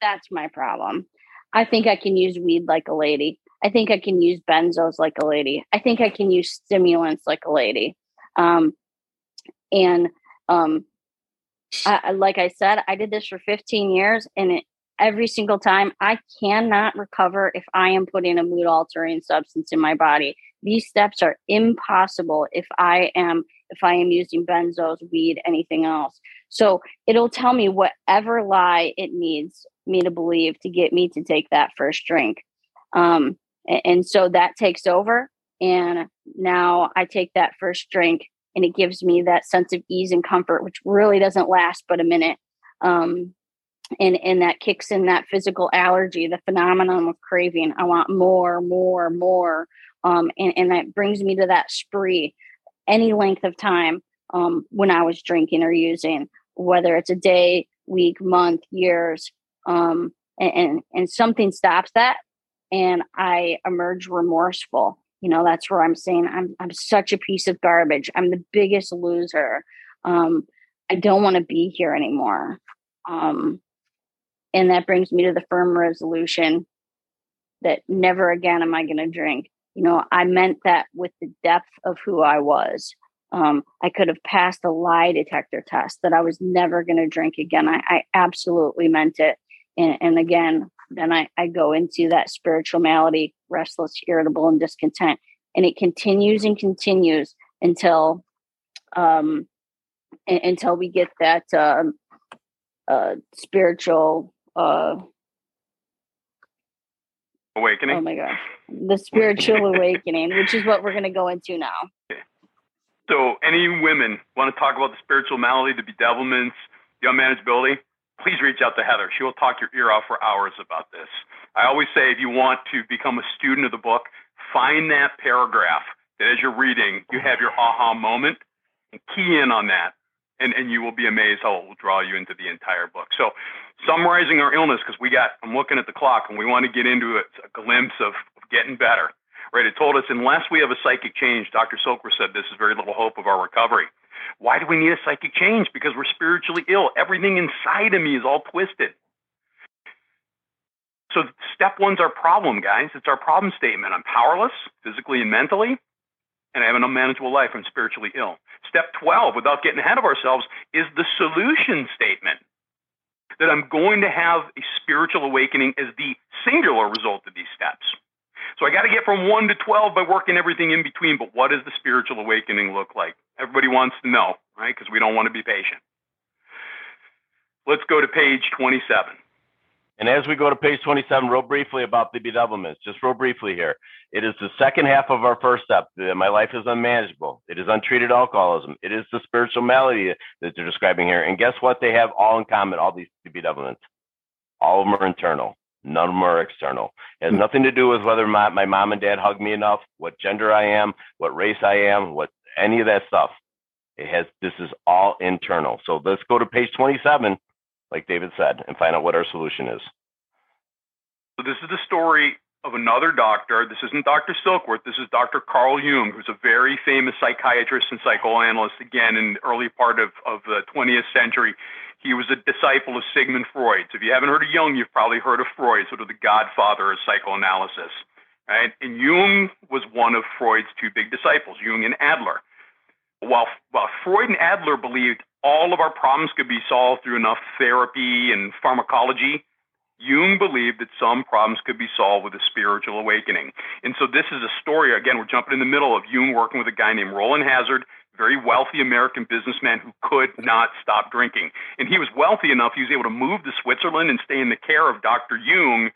that's my problem. I think I can use weed like a lady. I think I can use benzos like a lady. I think I can use stimulants like a lady. Um, and um, I, like I said, I did this for 15 years, and it, every single time I cannot recover if I am putting a mood altering substance in my body. These steps are impossible if I am if I am using benzos, weed, anything else. So it'll tell me whatever lie it needs me to believe to get me to take that first drink. Um, and, and so that takes over. And now I take that first drink and it gives me that sense of ease and comfort, which really doesn't last but a minute. Um, and, and that kicks in that physical allergy, the phenomenon of craving. I want more, more, more. Um, and, and that brings me to that spree any length of time um, when I was drinking or using, whether it's a day, week, month, years um, and, and and something stops that, and I emerge remorseful. You know, that's where I'm saying I'm I'm such a piece of garbage. I'm the biggest loser. Um, I don't want to be here anymore. Um, and that brings me to the firm resolution that never again am I going to drink. You know, I meant that with the depth of who I was. Um, I could have passed a lie detector test that I was never going to drink again. I, I, absolutely meant it and, and again then I, I go into that spiritual malady restless irritable and discontent. And it continues and continues until um until we get that uh, uh spiritual uh awakening? Oh my god the spiritual [laughs] awakening which is what we're going to go into now. Okay. so any women want to talk about the spiritual malady the bedevilments the unmanageability please reach out to Heather. She will talk your ear off for hours about this. I always say if you want to become a student of the book, find that paragraph that as you're reading, you have your aha moment and key in on that. And, and you will be amazed how it will draw you into the entire book. So, summarizing our illness, because we got, I'm looking at the clock and we want to get into a, a glimpse of, getting better. Right? It told us unless we have a psychic change, Dr. Silkworth said this is very little hope of our recovery. Why do we need a psychic change? Because we're spiritually ill. Everything inside of me is all twisted. So step one's our problem, guys. It's our problem statement. I'm powerless physically and mentally, and I have an unmanageable life. I'm spiritually ill. Step 12, without getting ahead of ourselves, is the solution statement that I'm going to have a spiritual awakening as the singular result of these steps. So I got to get from 1 to 12 by working everything in between. But what does the spiritual awakening look like? Everybody wants to know, right? Because we don't want to be patient. Let's go to page 27. And as we go to page 27, real briefly about the bedevilments, just real briefly here. It is the second half of our first step. My life is unmanageable. It is untreated alcoholism. It is the spiritual malady that they're describing here. And guess what? They have all in common, all these bedevilments. All of them are internal. None of them are external. It has hmm. nothing to do with whether my, my mom and dad hug me enough, what gender I am, what race I am, what any of that stuff. It has this is all internal. So let's go to page 27 like David said, and find out what our solution is. So this is the story of another doctor. This isn't Dr. Silkworth. This is Dr. Carl Jung, who's a very famous psychiatrist and psychoanalyst, again, in the early part of, of the 20th century. He was a disciple of Sigmund Freud. So if you haven't heard of Jung, you've probably heard of Freud, sort of the godfather of psychoanalysis. Right? And Jung was one of Freud's two big disciples, Jung and Adler. While, while Freud and Adler believed all of our problems could be solved through enough therapy and pharmacology. Jung believed that some problems could be solved with a spiritual awakening. And so this is a story, again, we're jumping in the middle of Jung working with a guy named Rowland Hazard, very wealthy American businessman who could not stop drinking. And he was wealthy enough, he was able to move to Switzerland and stay in the care of Dr. Jung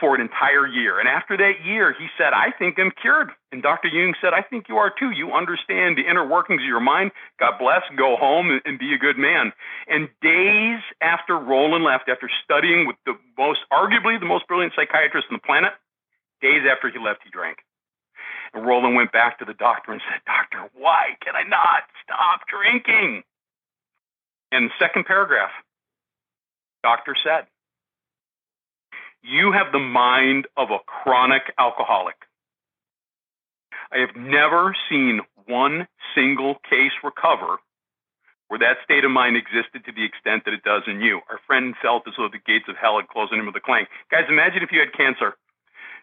for an entire year. And after that year, he said, I think I'm cured. And Dr. Jung said, I think you are too. You understand the inner workings of your mind. God bless. Go home and be a good man. And days after Rowland left, after studying with the most, arguably the most brilliant psychiatrist on the planet, days after he left, he drank. And Rowland went back to the doctor and said, Doctor, why can I not stop drinking? And second paragraph, doctor said, you have the mind of a chronic alcoholic. I have never seen one single case recover where that state of mind existed to the extent that it does in you. Our friend felt as though the gates of hell had closed on him with a clang. Guys, imagine if you had cancer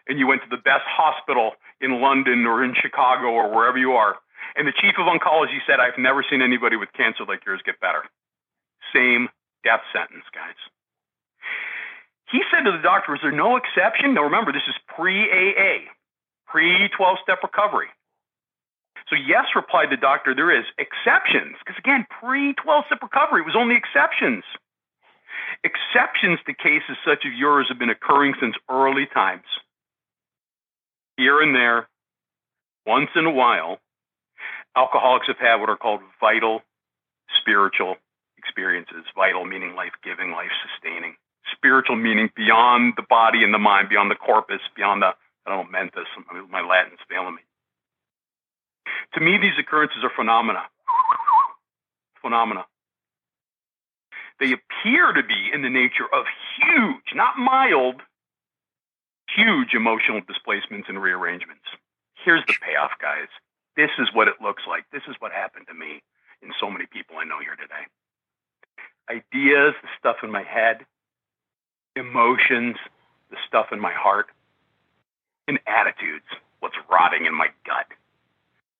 and you went to the best hospital in London or in Chicago or wherever you are, and the chief of oncology said, I've never seen anybody with cancer like yours get better. Same death sentence, guys. He said to the doctor, Is there no exception? Now remember, this is pre AA, pre 12 step recovery. So, yes, replied the doctor, there is exceptions. Because again, pre 12 step recovery was only exceptions. Exceptions to cases such as yours have been occurring since early times. Here and there, once in a while, alcoholics have had what are called vital spiritual experiences. Vital meaning life giving, life sustaining spiritual meaning beyond the body and the mind, beyond the corpus, beyond the, I don't know, mentis, my Latin's failing me. To me, these occurrences are phenomena. Phenomena. They appear to be in the nature of huge, not mild, huge emotional displacements and rearrangements. Here's the payoff, guys. This is what it looks like. This is what happened to me and so many people I know here today. Ideas, the stuff in my head, emotions, the stuff in my heart, and attitudes, what's rotting in my gut,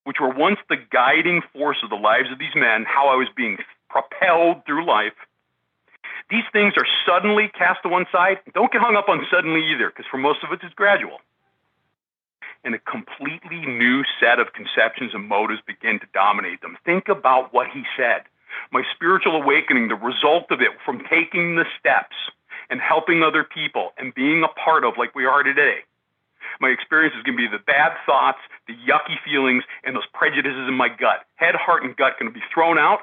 which were once the guiding force of the lives of these men, how I was being propelled through life. These things are suddenly cast to one side. Don't get hung up on suddenly either, because for most of it, it's gradual. And a completely new set of conceptions and motives begin to dominate them. Think about what he said. My spiritual awakening, the result of it from taking the steps and helping other people and being a part of like we are today. My experience is going to be the bad thoughts, the yucky feelings, and those prejudices in my gut. Head, heart, and gut going to be thrown out,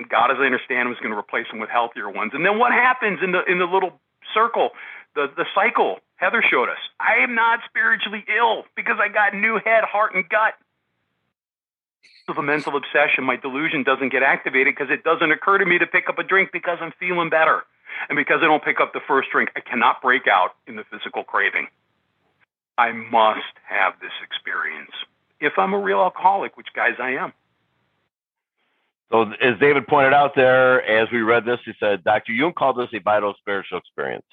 and God, as I understand is going to replace them with healthier ones. And then what happens in the in the little circle, the the cycle Heather showed us? I am not spiritually ill because I got new head, heart, and gut. Of a mental obsession, my delusion doesn't get activated because it doesn't occur to me to pick up a drink because I'm feeling better. And because I don't pick up the first drink, I cannot break out in the physical craving. I must have this experience if I'm a real alcoholic, which, guys, I am. So, as David pointed out there, as we read this, he said, Dr. Jung called this a vital spiritual experience.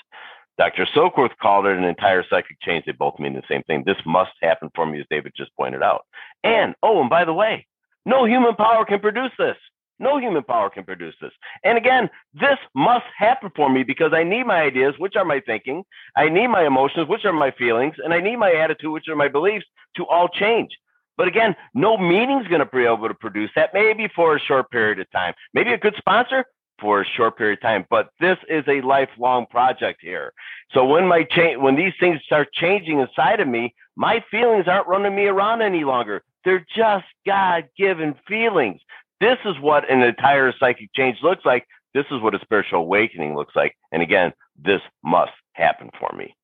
Dr. Silkworth called it an entire psychic change. They both mean the same thing. This must happen for me, as David just pointed out. And, oh, and by the way, no human power can produce this. No human power can produce this. And again, this must happen for me because I need my ideas, which are my thinking. I need my emotions, which are my feelings. And I need my attitude, which are my beliefs, to all change. But again, no meeting's going to be able to produce that, maybe for a short period of time. Maybe a good sponsor for a short period of time. But this is a lifelong project here. So when my change, when these things start changing inside of me, my feelings aren't running me around any longer. They're just God given feelings. This is what an entire psychic change looks like. This is what a spiritual awakening looks like. And again, this must happen for me.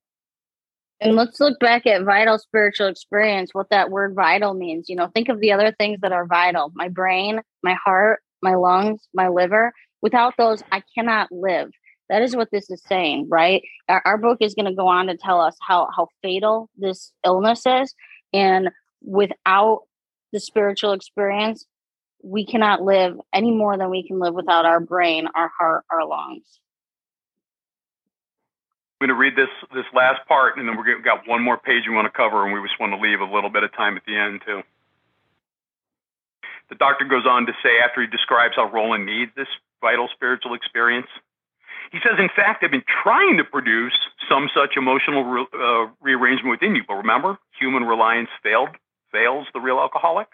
And let's look back at vital spiritual experience, what that word vital means. You know, think of the other things that are vital my brain, my heart, my lungs, my liver. Without those, I cannot live. That is what this is saying, right? Our, our book is going to go on to tell us how, how fatal this illness is. And without the spiritual experience, we cannot live any more than we can live without our brain, our heart, our lungs. I'm going to read this this last part, and then we've got one more page we want to cover, and we just want to leave a little bit of time at the end too. The doctor goes on to say, after he describes how Rowland needs this vital spiritual experience, he says, "In fact, I've been trying to produce some such emotional re- uh, rearrangement within you, but remember, human reliance failed fails the real alcoholic."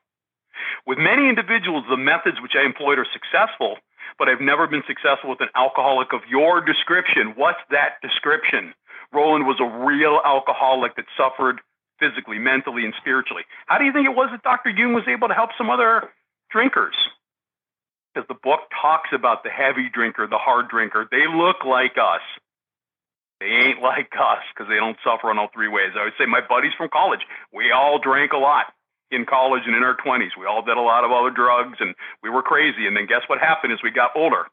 With many individuals, the methods which I employed are successful, but I've never been successful with an alcoholic of your description. What's that description? Rowland was a real alcoholic that suffered physically, mentally, and spiritually. How do you think it was that Dr. Jung was able to help some other drinkers? Because the book talks about the heavy drinker, the hard drinker. They look like us. They ain't like us because they don't suffer on all three ways. I would say my buddies from college, we all drank a lot in college and in our 20s. We all did a lot of other drugs and we were crazy. And then guess what happened as we got older?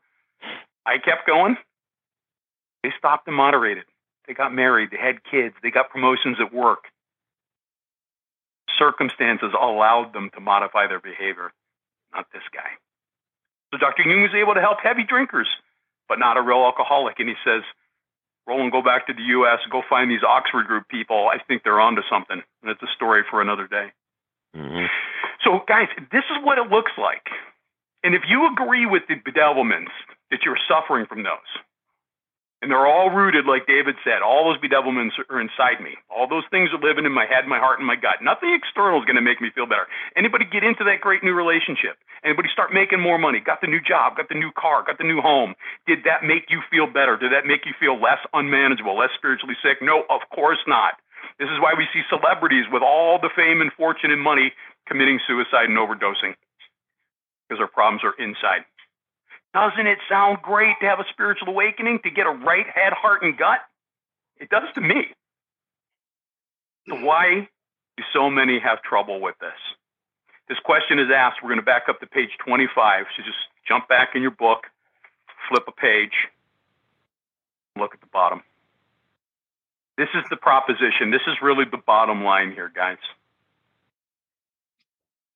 I kept going. They stopped and moderated. They got married. They had kids. They got promotions at work. Circumstances allowed them to modify their behavior, not this guy. So Dr. Jung was able to help heavy drinkers, but not a real alcoholic. And he says, Rowland, go back to the U.S., go find these Oxford Group people. I think they're onto something. And it's a story for another day. Mm-hmm. So, guys, this is what it looks like. And if you agree with the bedevilments that you're suffering from those, and they're all rooted, like David said, all those bedevilments are inside me. All those things are living in my head, my heart, and my gut. Nothing external is going to make me feel better. Anybody get into that great new relationship? Anybody start making more money? Got the new job? Got the new car? Got the new home? Did that make you feel better? Did that make you feel less unmanageable, less spiritually sick? No, of course not. This is why we see celebrities with all the fame and fortune and money committing suicide and overdosing because their problems are inside. Doesn't it sound great to have a spiritual awakening, to get a right head, heart, and gut? It does to me. So why do so many have trouble with this? This question is asked. We're going to back up to page 25. So just jump back in your book, flip a page, look at the bottom. This is the proposition. This is really the bottom line here, guys.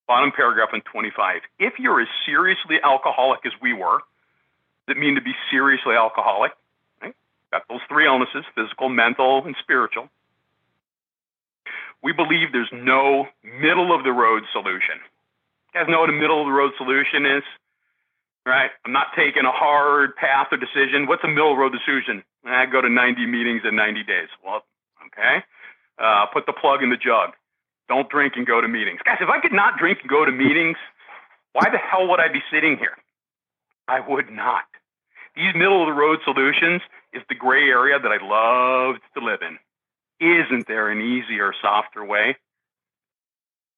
Bottom paragraph in 25. If you're as seriously alcoholic as we were, that mean to be seriously alcoholic? Right? Got those three illnesses physical, mental, and spiritual. We believe there's no middle of the road solution. You guys know what a middle of the road solution is? Right? I'm not taking a hard path or decision. What's a middle road decision? I go to 90 meetings in 90 days. Well, okay. Uh, put the plug in the jug. Don't drink and go to meetings. Guys, if I could not drink and go to meetings, why the hell would I be sitting here? I would not. These middle of the road solutions is the gray area that I love to live in. Isn't there an easier, softer way?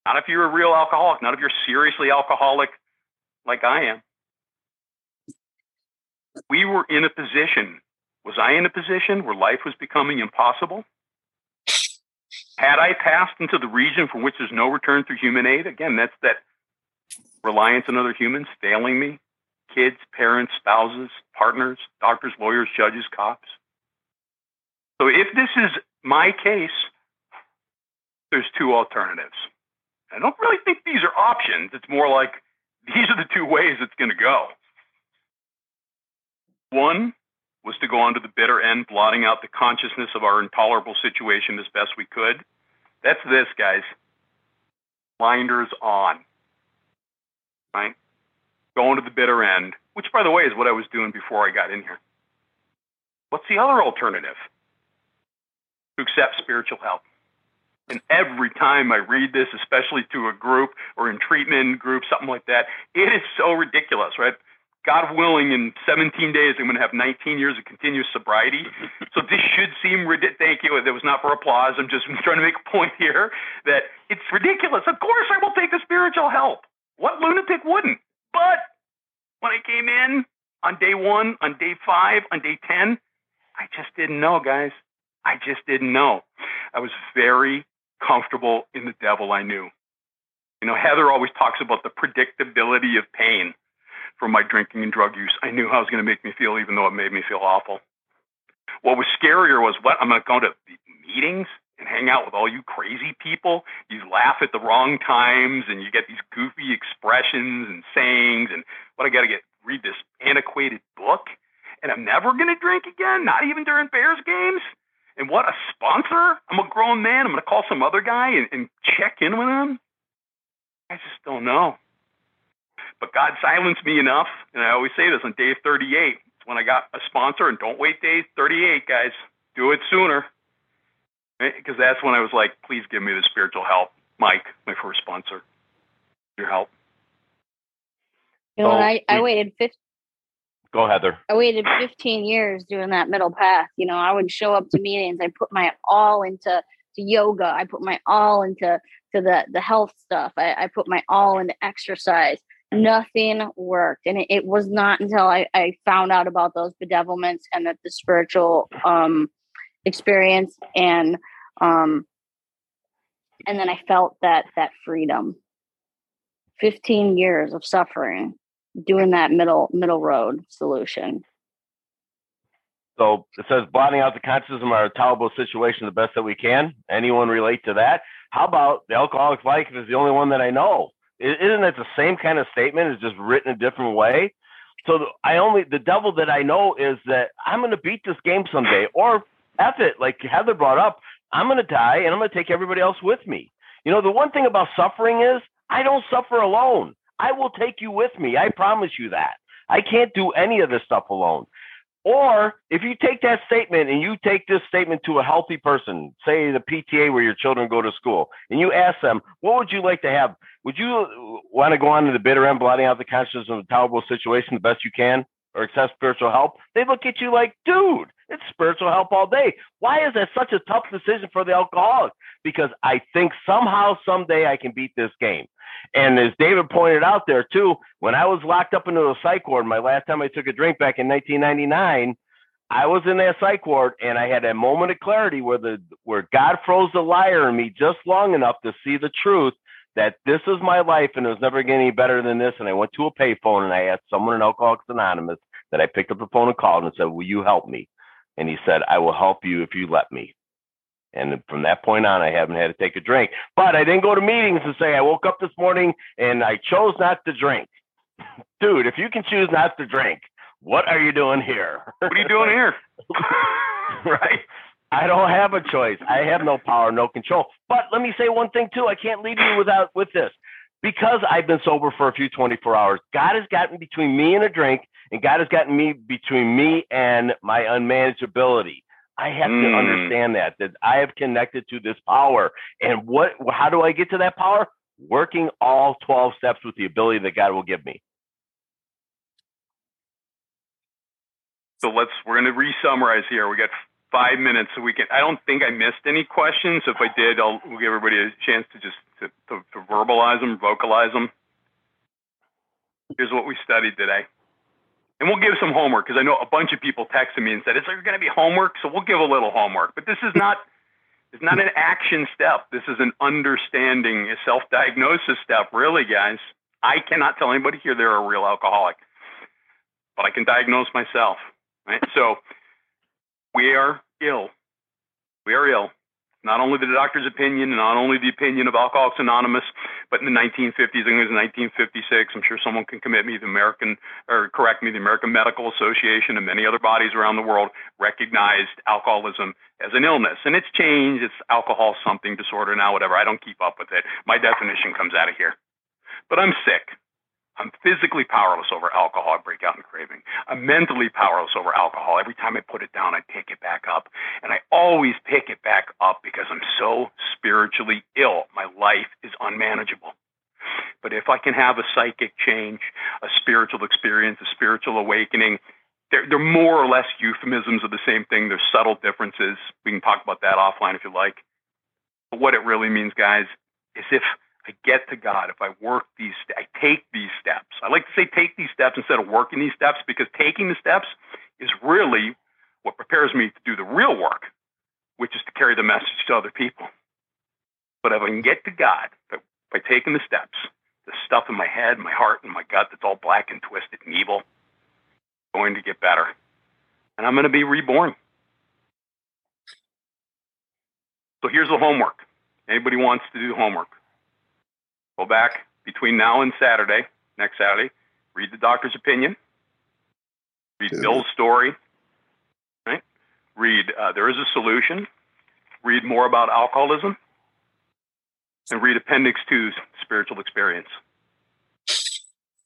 Not if you're a real alcoholic, not if you're seriously alcoholic like I am. We were in a position was I in a position where life was becoming impossible? Had I passed into the region from which there's no return through human aid, again, that's that reliance on other humans failing me kids, parents, spouses, partners, doctors, lawyers, judges, cops. So if this is my case, there's two alternatives. I don't really think these are options. It's more like these are the two ways it's going to go. One, was to go on to the bitter end, blotting out the consciousness of our intolerable situation as best we could. That's this, guys. Blinders on. Right? Going to the bitter end, which, by the way, is what I was doing before I got in here. What's the other alternative? To accept spiritual help. And every time I read this, especially to a group or in treatment group, something like that, it is so ridiculous, right? God willing, in 17 days, I'm going to have 19 years of continuous sobriety. So this should seem ridiculous. Thank you. It was not for applause. I'm just [laughs] trying to make a point here that it's ridiculous. Of course, I will take the spiritual help. What lunatic wouldn't? But when I came in on day one, on day five, on day 10, I just didn't know, guys. I just didn't know. I was very comfortable in the devil I knew. You know, Heather always talks about the predictability of pain from my drinking and drug use. I knew how it was going to make me feel, even though it made me feel awful. What was scarier was what I'm going to go to meetings and hang out with all you crazy people. You laugh at the wrong times and you get these goofy expressions and sayings. And what I got to get read this antiquated book. And I'm never going to drink again, not even during Bears games. And what a sponsor! I'm a grown man. I'm going to call some other guy and, and check in with him. I just don't know. But God silenced me enough, and I always say this on day 38. It's when I got a sponsor, and don't wait day 38, guys. Do it sooner. Eh, because that's when I was like, please give me the spiritual help. Mike, my first sponsor. Your help. You know, oh, I, I waited 15. Go, Heather. I waited 15 years doing that middle path. You know, I would show up to meetings. I put my all into to yoga. I put my all into to the the health stuff. I, I put my all into exercise nothing worked. And it, it, was not until I, I found out about those bedevilments and that the spiritual um experience and um and then i felt that that freedom. 15 years of suffering doing that middle middle road solution. So it says blotting out the consciousness of our tolerable situation the best that we can. Anyone relate to that? How about the alcoholic life is the only one that i know isn't it the same kind of statement? It's just written a different way. So I only the devil that I know is that I'm going to beat this game someday, or F it, like Heather brought up. I'm going to die, and I'm going to take everybody else with me. You know, the one thing about suffering is I don't suffer alone. I will take you with me. I promise you that. I can't do any of this stuff alone. Or if you take that statement and you take this statement to a healthy person, say the PTA where your children go to school, and you ask them, what would you like to have? Would you want to go on to the bitter end, blotting out the consciousness of a tolerable situation the best you can, or accept spiritual help? They look at you like, dude, it's spiritual help all day. Why is that such a tough decision for the alcoholic? Because I think somehow, someday I can beat this game. And as David pointed out there too, when I was locked up into a psych ward, my last time I took a drink back in 1999, I was in that psych ward and I had a moment of clarity where the where God froze the liar in me just long enough to see the truth that this is my life and it was never getting any better than this. And I went to a payphone and I asked someone in Alcoholics Anonymous that I picked up the phone and called and said, "Will you help me?" And he said, "I will help you if you let me." And from that point on, I haven't had to take a drink. But I didn't go to meetings and say, I woke up this morning and I chose not to drink. [laughs] Dude, if you can choose not to drink, what are you doing here? What are you doing here? [laughs] right? I don't have a choice. I have no power, no control. But let me say one thing too. I can't leave you without with this. Because I've been sober for a few 24 hours, God has gotten between me and a drink, and God has gotten me between me and my unmanageability. I have mm. to hmm. understand that that I have connected to this power. And what how do I get to that power? Working all 12 steps with the ability that God will give me. So let's we're going to re-summarize here. We got five minutes, so we can. I don't think I missed any questions. If I did, I'll we'll give everybody a chance to just to, to, to verbalize them, vocalize them. Here's what we studied today and we'll give some homework because I know a bunch of people texted me and said, "Is there going to be homework?" So we'll give a little homework. But this is not it's not an action step. This is an understanding, a self-diagnosis step. Really, guys, I cannot tell anybody here they're a real alcoholic, but I can diagnose myself. Right? So we are ill. We are ill. Not only the doctor's opinion, not only the opinion of Alcoholics Anonymous, but in the 1950s, I think it was 1956. I'm sure someone can commit me. The American or correct me, the American Medical Association and many other bodies around the world recognized alcoholism as an illness, and it's changed. It's alcohol something disorder now, whatever. I don't keep up with it. My definition comes out of here, but I'm sick. I'm physically powerless over alcohol. I break out in craving. I'm mentally powerless over alcohol. Every time I put it down, I pick it back up. And I always pick it back up because I'm so spiritually ill. My life is unmanageable. But if I can have a psychic change, a spiritual experience, a spiritual awakening, they're, they're more or less euphemisms of the same thing. There's subtle differences. We can talk about that offline if you like. But what it really means, guys, is if I get to God, if I work these, I take these steps. I like to say take these steps instead of working these steps because taking the steps is really what prepares me to do the real work, which is to carry the message to other people. But if I can get to God by taking the steps, the stuff in my head, my heart, and my gut that's all black and twisted and evil, going to get better. And I'm going to be reborn. So here's the homework. Anybody wants to do homework? Go back between now and Saturday, next Saturday, read the doctor's opinion, read Bill's story, right? Read uh, There is a Solution, read more about alcoholism, and read Appendix 2's Spiritual Experience.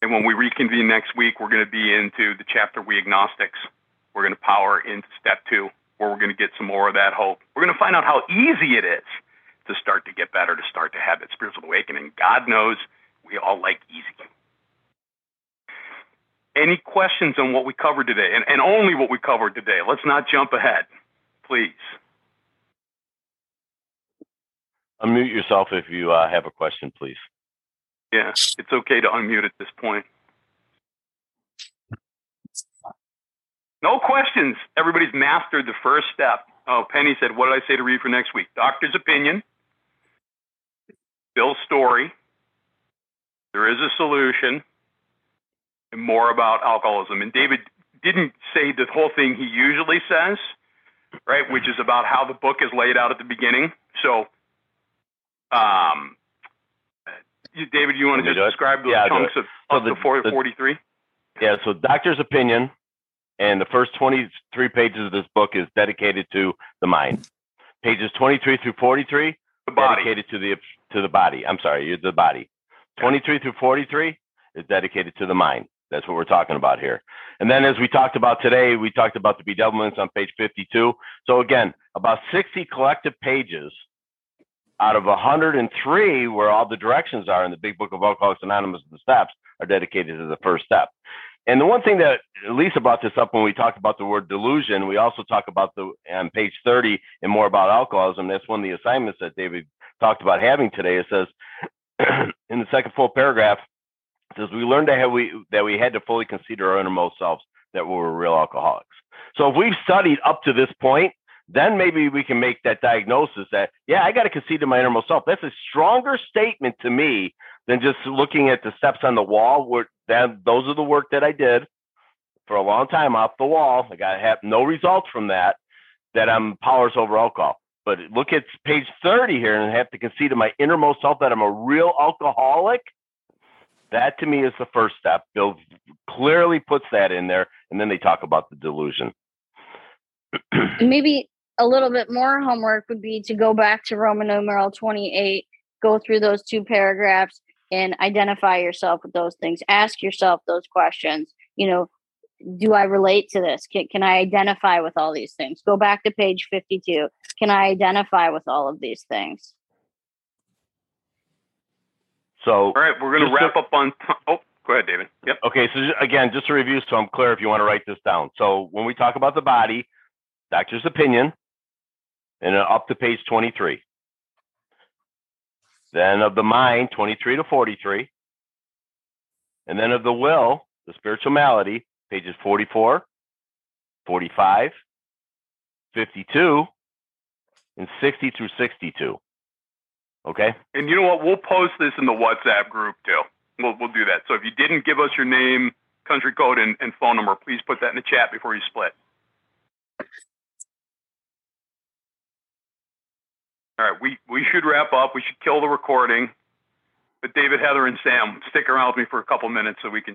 And when we reconvene next week, we're going to be into the chapter We Agnostics. We're going to power into step two, where we're going to get some more of that hope. We're going to find out how easy it is to start to get better, to start to have that spiritual awakening. God knows we all like easy. Any questions on what we covered today, and, and only what we covered today? Let's not jump ahead, please. Unmute yourself if you uh, have a question, please. Yeah, it's okay to unmute at this point. No questions. Everybody's mastered the first step. Oh, Penny said, What did I say to read for next week? Doctor's opinion, Bill's story, there is a solution, and more about alcoholism. And David didn't say the whole thing he usually says, right, which is about how the book is laid out at the beginning. So, um, David, you want to just describe the yeah, chunks of so up the, to 43? Yeah, so doctor's opinion, and the first 23 pages of this book is dedicated to the mind. Pages 23 through 43 the body. dedicated to the to the body. I'm sorry, you're the body. 23 through 43 is dedicated to the mind. That's what we're talking about here. And then as we talked about today, we talked about the bedevilments on page 52. So again, about 60 collective pages out of 103 where all the directions are in the big book of Alcoholics Anonymous, and the steps are dedicated to the first step. And the one thing that Lisa brought this up when we talked about the word delusion, we also talk about the on page 30 and more about alcoholism. That's one of the assignments that David talked about having today. It says [clears throat] in the second full paragraph, it says we learned that we that we had to fully consider our innermost selves that we were real alcoholics. So if we've studied up to this point, then maybe we can make that diagnosis that yeah, I got to concede to my innermost self. That's a stronger statement to me than just looking at the steps on the wall. Where that those are the work that I did for a long time off the wall. I got to have no results from that. That I'm powers over alcohol. But look at page 30 here and I have to concede to my innermost self that I'm a real alcoholic. That to me is the first step. Bill clearly puts that in there, and then they talk about the delusion. [clears throat] Maybe a little bit more homework would be to go back to Roman numeral 28, go through those two paragraphs, and identify yourself with those things. Ask yourself those questions. You know, do I relate to this? Can, can I identify with all these things? Go back to page 52. Can I identify with all of these things? So, all right, we're going to wrap to, up on. Oh, go ahead, David. Yep. Okay, so again, just a review, so I'm clear if you want to write this down. So, when we talk about the body, doctor's opinion, and up to page 23. Then of the mind, 23 to 43. And then of the will, the spiritual malady, pages 44, 45, 52, and 60 through 62. Okay. And you know what? We'll post this in the WhatsApp group too. We'll, we'll do that. So if you didn't give us your name, country code, and, and phone number, please put that in the chat before you split. All right, we, we should wrap up. We should kill the recording. But David, Heather, and Sam, stick around with me for a couple minutes so we can